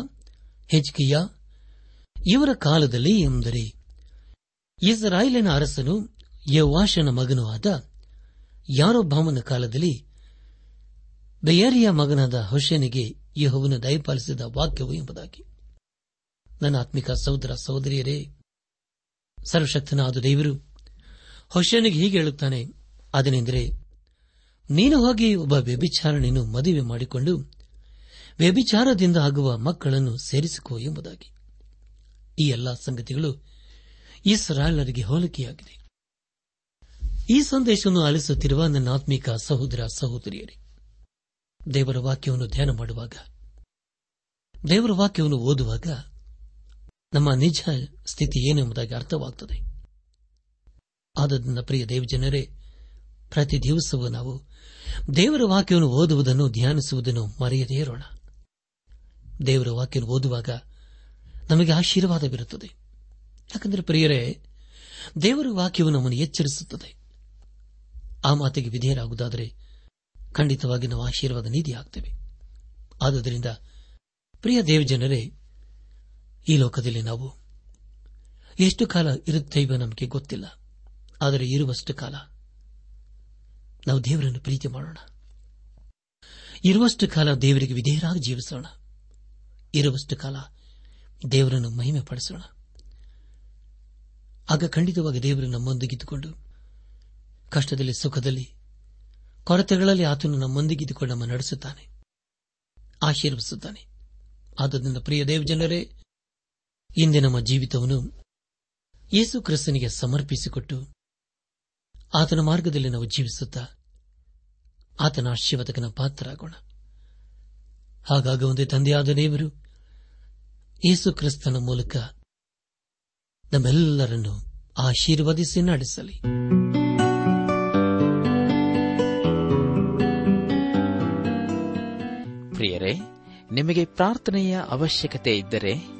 ಹೆಜ್ಕಿಯ. ಇವರ ಕಾಲದಲ್ಲಿ ಎಂದರೆ, ಇಸ್ರಾಯೇಲಿನ ಅರಸನು ಯವಾಶನ ಮಗನೂ ಆದ ಯಾರೊಬ್ಬಾಮನ ಕಾಲದಲ್ಲಿ ಬೆಯರಿಯ ಮಗನಾದ ಹೊಷನಿಗೆ ಯಹೋವನು ದಯಪಾಲಿಸಿದ ವಾಕ್ಯವು ಎಂಬುದಾಗಿ. ನನ್ನ ಆತ್ಮಿಕ ಸಹೋದರ ಸಹೋದರಿಯರೇ, ಸರ್ವಶಕ್ತನಾದ ದೇವರು, ಹೊಷನಿಗೆ ಹೀಗೆ ಹೇಳುತ್ತಾನೆ, ಅದನೆಂದರೆ ನೀನು ಹೋಗಿ ಒಬ್ಬ ವ್ಯಭಿಚಾರಣೆಯನ್ನು ಮದುವೆ ಮಾಡಿಕೊಂಡು ವ್ಯಭಿಚಾರದಿಂದ ಆಗುವ ಮಕ್ಕಳನ್ನು ಸೇರಿಸಿಕೋ ಎಂಬುದಾಗಿ. ಈ ಎಲ್ಲಾ ಸಂಗತಿಗಳು ಇಸ್ರಾಯೇಲರಿಗೆ ಹೋಲಿಕೆಯಾಗಿದೆ. ಈ ಸಂದೇಶವನ್ನು ಆಲಿಸುತ್ತಿರುವ ನನ್ನ ಆತ್ಮಿಕ ಸಹೋದರ ಸಹೋದರಿಯರೇ, ದೇವರ ವಾಕ್ಯವನ್ನು ಧ್ಯಾನ ಮಾಡುವಾಗ, ದೇವರ ವಾಕ್ಯವನ್ನು ಓದುವಾಗ ನಮ್ಮ ನಿಜ ಸ್ಥಿತಿ ಏನೆಂಬುದಾಗಿ ಅರ್ಥವಾಗುತ್ತದೆ ಆದ್ದರಿಂದ ಪ್ರಿಯ ದೇವಜನರೇ, ಪ್ರತಿ ದಿವಸವೂ ನಾವು ದೇವರ ವಾಕ್ಯವನ್ನು ಓದುವುದನ್ನು ಧ್ಯಾನಿಸುವುದನ್ನು ಮರೆಯದೇ ಇರೋಣ. ದೇವರ ವಾಕ್ಯವನ್ನು ಓದುವಾಗ ನಮಗೆ ಆಶೀರ್ವಾದವಿರುತ್ತದೆ ಯಾಕಂದರೆ ಪ್ರಿಯರೇ, ದೇವರ ವಾಕ್ಯವು ನಮ್ಮನ್ನು ಎಚ್ಚರಿಸುತ್ತದೆ. ಆ ಮಾತಿಗೆ ವಿಧೇಯರಾಗುವುದಾದರೆ ಖಂಡಿತವಾಗಿ ನಾವು ಆಶೀರ್ವಾದ ನೀತಿಯಾಗ್ತೇವೆ. ಆದುದರಿಂದ ಪ್ರಿಯ ದೇವಜನರೇ, ಈ ಲೋಕದಲ್ಲಿ ನಾವು ಎಷ್ಟು ಕಾಲ ಇರುತ್ತೇವೆ ನಮಗೆ ಗೊತ್ತಿಲ್ಲ. ಆದರೆ ಇರುವಷ್ಟು ಕಾಲ ನಾವು ದೇವರನ್ನು ಪ್ರೀತಿ ಮಾಡೋಣ. ಇರುವಷ್ಟು ಕಾಲ ದೇವರಿಗೆ ವಿಧೇಯರಾಗಿ ಜೀವಿಸೋಣ. ಇರುವಷ್ಟು ಕಾಲ ದೇವರನ್ನು ಮಹಿಮೆ ಪಡಿಸೋಣ ಆಗ ಖಂಡಿತವಾಗಿ ದೇವರು ನಮ್ಮೊಂದಿಗಿದ್ದುಕೊಂಡು ಕಷ್ಟದಲ್ಲಿ, ಸುಖದಲ್ಲಿ, ಕೊರತೆಗಳಲ್ಲಿ ಆತನು ನಮ್ಮೊಂದಿಗಿದ್ದುಕೊಂಡು ನಮ್ಮ ನಡೆಸುತ್ತಾನೆ ಆಶೀರ್ವಿಸುತ್ತಾನೆ ಆದ್ದರಿಂದ ಪ್ರಿಯ ದೇವಜನರೇ, ಇಂದೇ ನಮ್ಮ ಜೀವಿತವನ್ನು ಯೇಸು ಕ್ರಿಸ್ತನಿಗೆ ಸಮರ್ಪಿಸಿಕೊಟ್ಟು ಆತನ ಮಾರ್ಗದಲ್ಲಿ ನಾವು ಜೀವಿಸುತ್ತಾ ಆತನ ಆಶೀರ್ವಾದಕನ ಪಾತ್ರರಾಗೋಣ. ಹಾಗಾಗ ಒಂದೇ ತಂದೆಯಾದ ದೇವರು ಯೇಸು ಕ್ರಿಸ್ತನ ಮೂಲಕ ನಮ್ಮೆಲ್ಲರನ್ನು ಆಶೀರ್ವದಿಸಿ ನಡೆಸಲಿ. ಪ್ರಿಯರೇ, ನಿಮಗೆ ಪ್ರಾರ್ಥನೆಯ ಅವಶ್ಯಕತೆ ಇದ್ದರೆ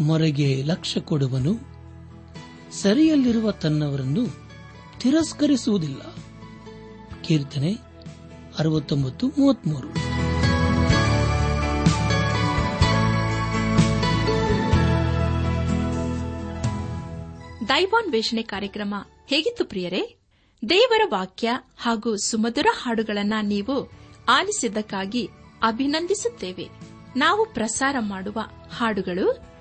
ಮೊರೆಗೆ ಲಕ್ಷ್ಯ ಕೊಡುವನು, ಸರಿಯಲ್ಲಿರುವ ತನ್ನವರನ್ನು ತಿರಸ್ಕರಿಸುವುದಿಲ್ಲ. ಕೀರ್ತನೆ ಅರವತ್ತೊಂಬತ್ತು, ಮೂವತ್ಮೂರು. ದೈವಾನ್ ವೇಷಣೆ ಕಾರ್ಯಕ್ರಮ ಹೇಗಿತ್ತು ಪ್ರಿಯರೇ? ದೇವರ ವಾಕ್ಯ ಹಾಗೂ ಸುಮಧುರ ಹಾಡುಗಳನ್ನ ನೀವು ಆಲಿಸಿದ್ದಕ್ಕಾಗಿ ಅಭಿನಂದಿಸುತ್ತೇವೆ. ನಾವು ಪ್ರಸಾರ ಮಾಡುವ ಹಾಡುಗಳು